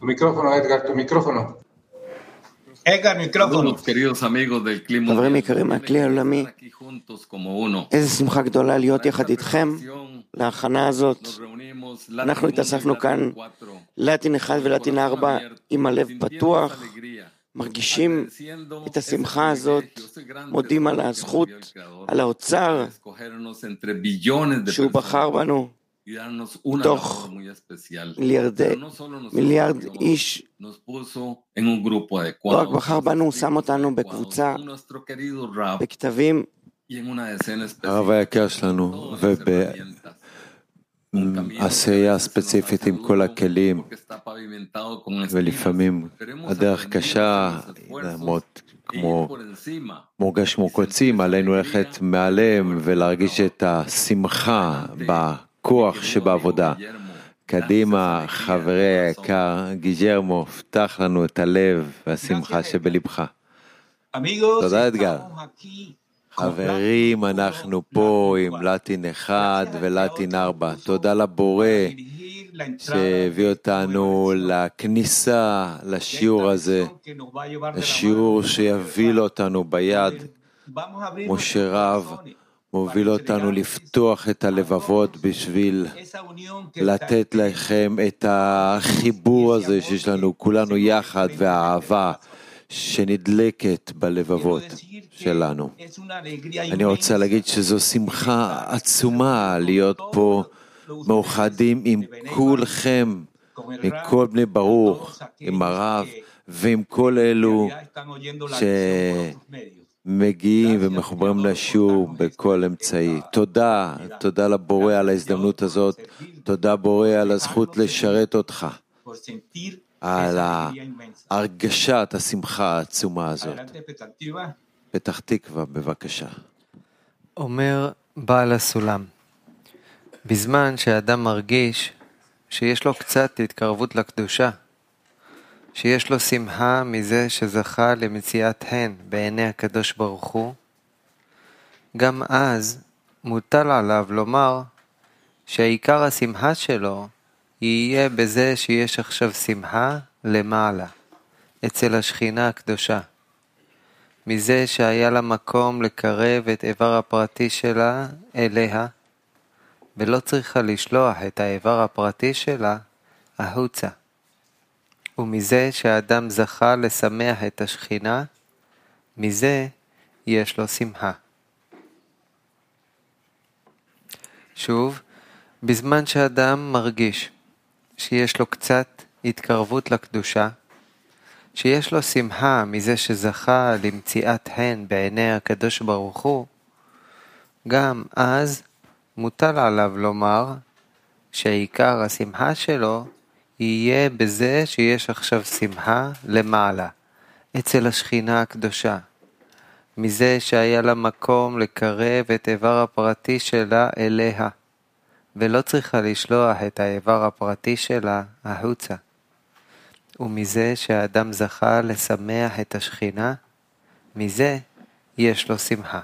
Tu micrófono, Edgar, tu micrófono. Edgar, micrófono. חברים יקרים מהכלי העולמי, איזה שמחה גדולה להיות יחד איתכם להכנה הזאת. אנחנו התאספנו כאן, לטין 1 ולטין 4, עם הלב פתוח, מרגישים את השמחה הזאת, מודים על הזכות, על האוצר שהוא בחר בנו. תוך מיליארדי, מיליארד איש, לא רק בחר בנו, הוא שם אותנו בקבוצה, בכתבים. הרב היקר שלנו, ובעשייה ספציפית עם כל הכלים, ולפעמים הדרך קשה, לעמוד כמו מורגש כמו קוצים, עלינו ללכת מעליהם ולהרגיש את השמחה ב... הכוח שבעבודה. קדימה, חברי היקר, גיג'רמו, פתח לנו את הלב והשמחה שבלבך. תודה, אתגר. חברים, אנחנו פה עם לטין 1 ולטין 4. תודה לבורא שהביא אותנו לכניסה לשיעור הזה, לשיעור שיביא אותנו ביד, כמו שרב מוביל אותנו לפתוח את הלבבות בשביל לתת לכם את החיבור הזה שיש לנו. כולנו יחד והאהבה שנדלקת בלבבות שלנו. אני רוצה להגיד שזו שמחה עצומה להיות פה מאוחדים עם כולכם, מכל בני ברוך, עם הרב ועם כל אלו ש... מגיעים ומחוברים לשיעור בכל אמצעי. תודה, תודה לבורא על ההזדמנות הזאת, תודה בורא על הזכות לשרת אותך, על הרגשת השמחה העצומה הזאת. פתח תקווה, בבקשה. אומר בעל הסולם, בזמן שאדם מרגיש שיש לו קצת התקרבות לקדושה, שיש לו שמחה מזה שזכה למציאת הן בעיני הקדוש ברוך הוא, גם אז מוטל עליו לומר שעיקר השמחה שלו יהיה בזה שיש עכשיו שמחה למעלה, אצל השכינה הקדושה. מזה שהיה לה מקום לקרב את איבר הפרטי שלה אליה, ולא צריכה לשלוח את האיבר הפרטי שלה החוצה. ומזה שהאדם זכה לשמח את השכינה, מזה יש לו שמחה. שוב, בזמן שאדם מרגיש שיש לו קצת התקרבות לקדושה, שיש לו שמחה מזה שזכה למציאת הן בעיני הקדוש ברוך הוא, גם אז מוטל עליו לומר שעיקר השמחה שלו יהיה בזה שיש עכשיו שמחה למעלה, אצל השכינה הקדושה. מזה שהיה לה מקום לקרב את איבר הפרטי שלה אליה, ולא צריכה לשלוח את האיבר הפרטי שלה החוצה. ומזה שהאדם זכה לשמח את השכינה, מזה יש לו שמחה.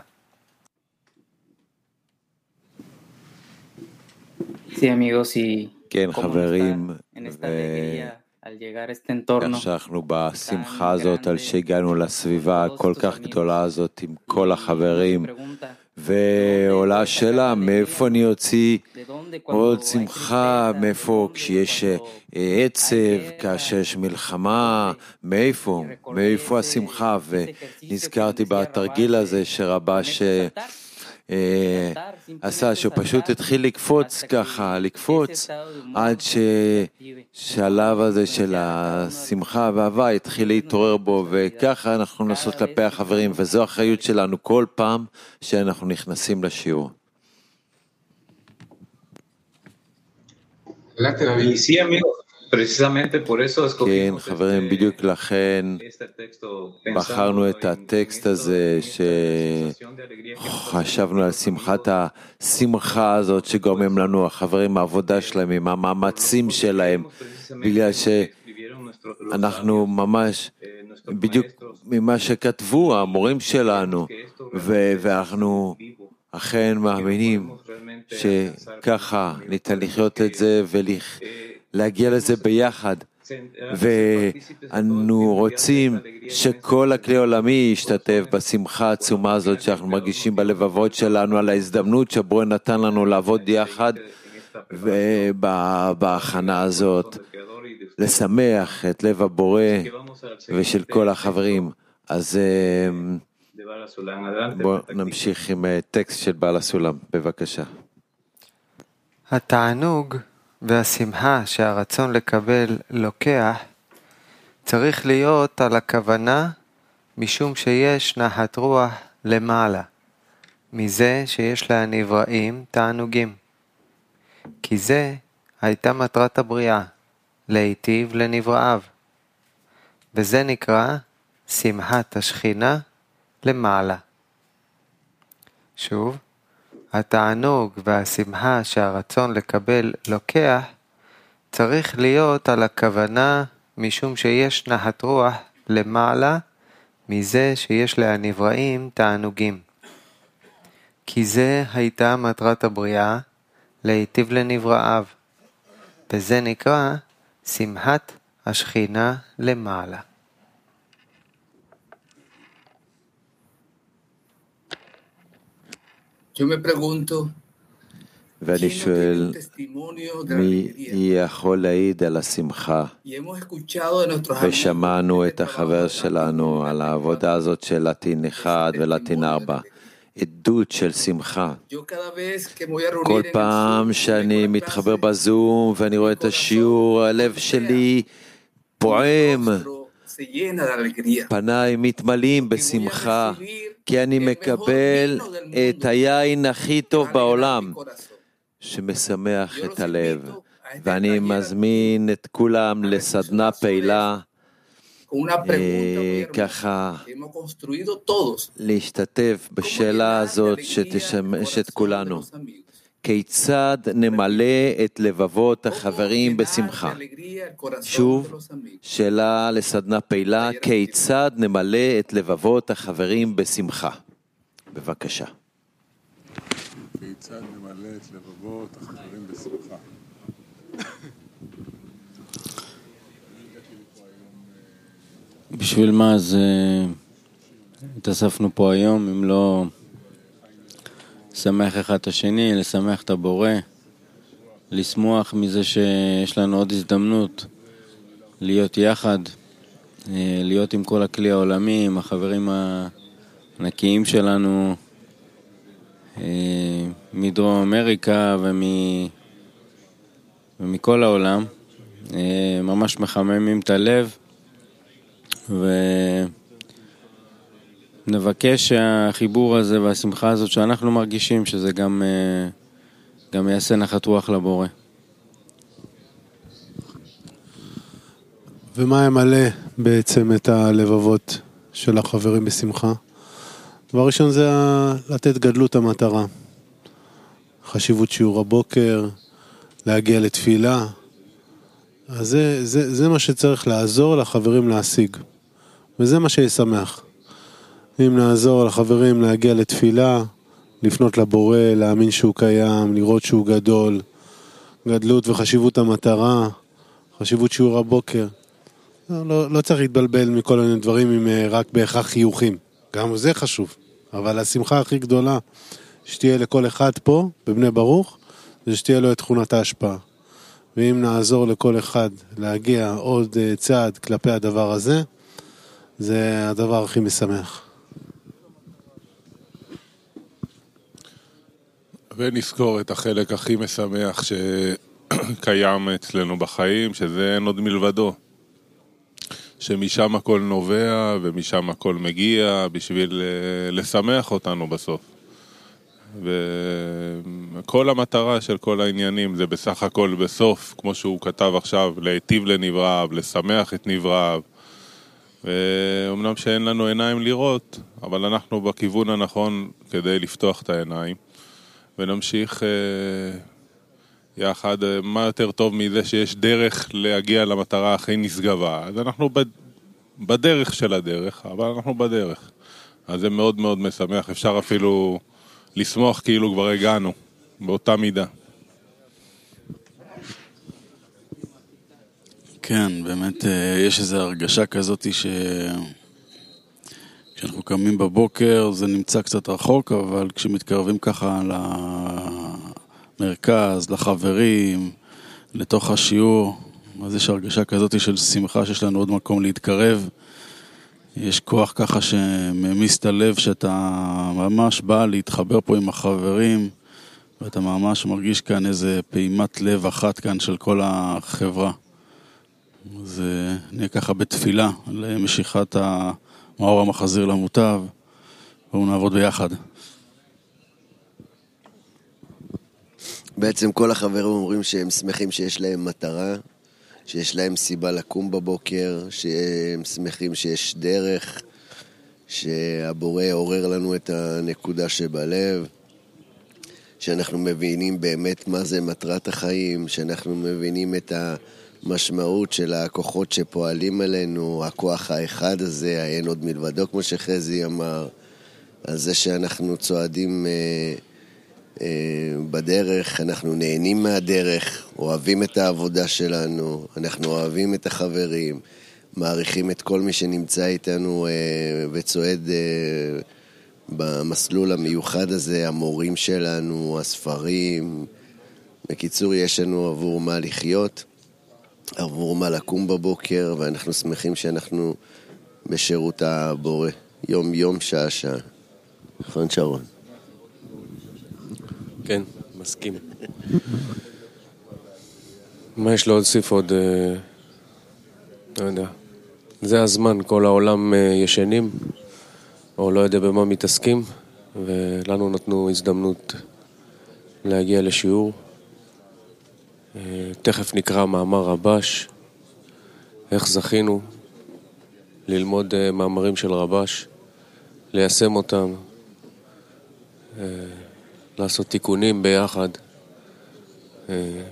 Sí, amigos, y כן, חברים, שאנחנו בשמחה הזאת על שהגענו לסביבה הכל כך גדולה הזאת עם כל החברים, ועולה השאלה, מאיפה אני אוציא עוד שמחה, מאיפה כשיש אה, עצב, כאשר יש מלחמה, מאיפה, מאיפה השמחה? ונזכרתי בתרגיל הזה שרבש אה, עשה, שהוא פשוט התחיל לקפוץ ככה, לקפוץ, עד שהלאו הזה של השמחה והאהבה התחיל להתעורר בו, וככה אנחנו נעשות כלפי החברים, וזו האחריות שלנו כל פעם שאנחנו נכנסים לשיעור. כן, חברים, בדיוק לכן בחרנו את הטקסט הזה שחשבנו על שמחת השמחה הזאת שגורמים לנו החברים, העבודה שלהם, עם המאמצים שלהם, בגלל שאנחנו ממש, בדיוק ממה שכתבו המורים שלנו, ואנחנו אכן מאמינים שככה ניתן לחיות את זה ולח... להגיע לזה ביחד, ואנו רוצים שכל הכלי העולמי ישתתף בשמחה העצומה הזאת שאנחנו מרגישים בלבבות שלנו על ההזדמנות שבורא נתן לנו לעבוד יחד ובהכנה הזאת, לשמח את לב הבורא ושל כל החברים. אז בואו נמשיך עם טקסט של בעל הסולם, בבקשה. התענוג והשמחה שהרצון לקבל לוקח צריך להיות על הכוונה משום שיש נחת רוח למעלה, מזה שיש לנבראים תענוגים. כי זה הייתה מטרת הבריאה, להיטיב לנבראיו. וזה נקרא שמחת השכינה למעלה. שוב, התענוג והשמחה שהרצון לקבל לוקח, צריך להיות על הכוונה משום שיש נחת רוח למעלה מזה שיש לנבראים תענוגים. כי זה הייתה מטרת הבריאה, להיטיב לנבראיו, וזה נקרא שמחת השכינה למעלה. ואני שואל, מי יכול להעיד על השמחה? ושמענו את החבר שלנו על העבודה הזאת של לטין 1 ולטין 4. עדות של שמחה. כל פעם שאני מתחבר בזום ואני רואה את השיעור, הלב שלי פועם, פניי מתמלאים בשמחה, כי אני מקבל את היין הכי טוב בעולם, שמשמח את הלב, ואני מזמין את כולם לסדנה פעילה. ככה להשתתף בשאלה הזאת שתשמש את כולנו. כיצד נמלא את לבבות החברים בשמחה? שוב, שאלה לסדנה פעילה, כיצד נמלא את לבבות החברים בשמחה? בבקשה. כיצד נמלא את לבבות החברים בשמחה? בשביל מה אז התאספנו פה היום, אם לא לשמח אחד את השני, לשמח את הבורא, לשמוח מזה שיש לנו עוד הזדמנות להיות יחד, להיות עם כל הכלי העולמי, עם החברים הענקיים שלנו מדרום אמריקה ומ... ומכל העולם. ממש מחממים את הלב. ונבקש שהחיבור הזה והשמחה הזאת שאנחנו מרגישים, שזה גם, גם יעשה נחת רוח לבורא. ומה ימלא בעצם את הלבבות של החברים בשמחה? דבר ראשון זה לתת גדלות המטרה. חשיבות שיעור הבוקר, להגיע לתפילה. אז זה, זה, זה מה שצריך לעזור לחברים להשיג. וזה מה שישמח. אם נעזור לחברים להגיע לתפילה, לפנות לבורא, להאמין שהוא קיים, לראות שהוא גדול, גדלות וחשיבות המטרה, חשיבות שיעור הבוקר. לא, לא, לא צריך להתבלבל מכל מיני דברים עם רק בהכרח חיוכים. גם זה חשוב. אבל השמחה הכי גדולה שתהיה לכל אחד פה, בבני ברוך, זה שתהיה לו את תכונת ההשפעה. ואם נעזור לכל אחד להגיע עוד צעד כלפי הדבר הזה, זה הדבר הכי משמח. ונזכור את החלק הכי משמח שקיים אצלנו בחיים, שזה אין עוד מלבדו. שמשם הכל נובע ומשם הכל מגיע בשביל לשמח אותנו בסוף. וכל המטרה של כל העניינים זה בסך הכל בסוף, כמו שהוא כתב עכשיו, להיטיב לנבראיו, לשמח את נבראיו. ואומנם שאין לנו עיניים לראות, אבל אנחנו בכיוון הנכון כדי לפתוח את העיניים. ונמשיך אה, יחד, מה יותר טוב מזה שיש דרך להגיע למטרה הכי נשגבה. אז אנחנו בדרך של הדרך, אבל אנחנו בדרך. אז זה מאוד מאוד משמח, אפשר אפילו לשמוח כאילו כבר הגענו, באותה מידה. כן, באמת אה, יש איזו הרגשה כזאת ש... כשאנחנו קמים בבוקר זה נמצא קצת רחוק, אבל כשמתקרבים ככה למרכז, לחברים, לתוך השיעור, אז יש הרגשה כזאת של שמחה שיש לנו עוד מקום להתקרב. יש כוח ככה שממיס את הלב שאתה ממש בא להתחבר פה עם החברים ואתה ממש מרגיש כאן איזה פעימת לב אחת כאן של כל החברה. אז נהיה ככה בתפילה למשיכת המאור המחזיר למוטב, בואו נעבוד ביחד. בעצם כל החברים אומרים שהם שמחים שיש להם מטרה, שיש להם סיבה לקום בבוקר, שהם שמחים שיש דרך, שהבורא עורר לנו את הנקודה שבלב, שאנחנו מבינים באמת מה זה מטרת החיים, שאנחנו מבינים את המשמעות של הכוחות שפועלים עלינו, הכוח האחד הזה, האין עוד מלבדו, כמו שחזי אמר, על זה שאנחנו צועדים... אה, אה, בדרך, אנחנו נהנים מהדרך, אוהבים את העבודה שלנו, אנחנו אוהבים את החברים, מעריכים את כל מי שנמצא איתנו אה, וצועד אה, במסלול המיוחד הזה, המורים שלנו, הספרים. בקיצור, יש לנו עבור מה לחיות, עבור מה לקום בבוקר, ואנחנו שמחים שאנחנו בשירות הבורא, יום-יום, שעה-שעה. נכון, שרון? כן, מסכים. מה יש להוסיף עוד? אה, לא יודע. זה הזמן, כל העולם אה, ישנים, או לא יודע במה מתעסקים, ולנו נתנו הזדמנות להגיע לשיעור. אה, תכף נקרא מאמר רבש, איך זכינו ללמוד מאמרים של רבש, ליישם אותם. לעשות תיקונים ביחד, אה,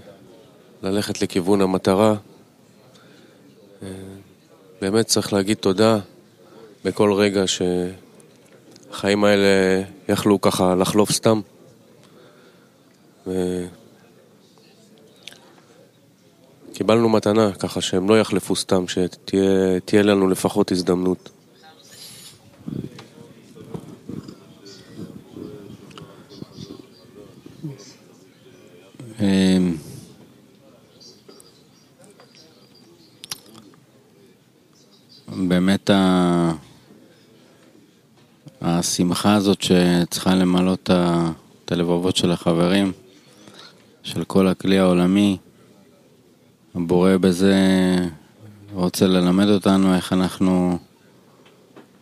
ללכת לכיוון המטרה. אה, באמת צריך להגיד תודה בכל רגע שהחיים האלה יכלו ככה לחלוף סתם. קיבלנו מתנה, ככה שהם לא יחלפו סתם, שתהיה לנו לפחות הזדמנות. אמ, באמת השמחה הזאת שצריכה למלא את הלבבות של החברים, של כל הכלי העולמי, הבורא בזה רוצה ללמד אותנו איך אנחנו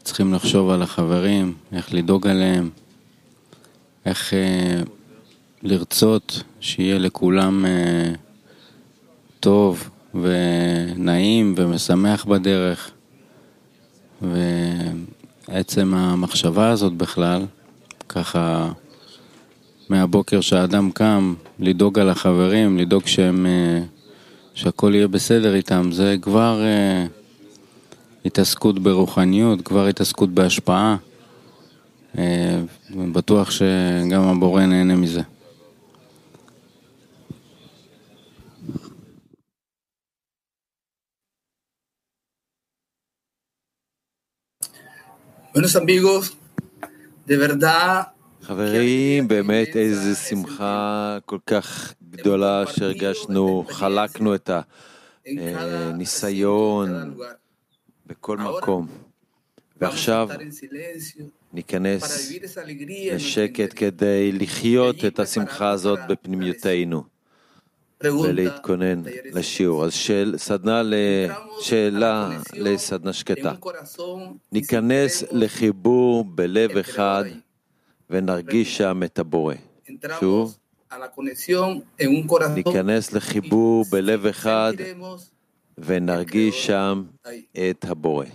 צריכים לחשוב על החברים, איך לדאוג עליהם, איך אה, לרצות שיהיה לכולם אה, טוב ונעים ומשמח בדרך. ועצם המחשבה הזאת בכלל, ככה מהבוקר שהאדם קם, לדאוג על החברים, לדאוג שהם, אה, שהכל יהיה בסדר איתם, זה כבר אה, התעסקות ברוחניות, כבר התעסקות בהשפעה. בטוח שגם הבורא נהנה מזה. Buenos amigos, de verdad. חברים, באמת איזו שמחה כל כך גדולה שהרגשנו, חלקנו את הניסיון בכל מקום. ועכשיו ניכנס לשקט כדי לחיות את השמחה הזאת בפנימיותנו. ולהתכונן לשיעור. אז של, סדנה לשאלה לסדנה שקטה. ניכנס לחיבור בלב אחד ונרגיש שם את הבורא. שוב, ניכנס לחיבור בלב אחד ונרגיש שם את הבורא.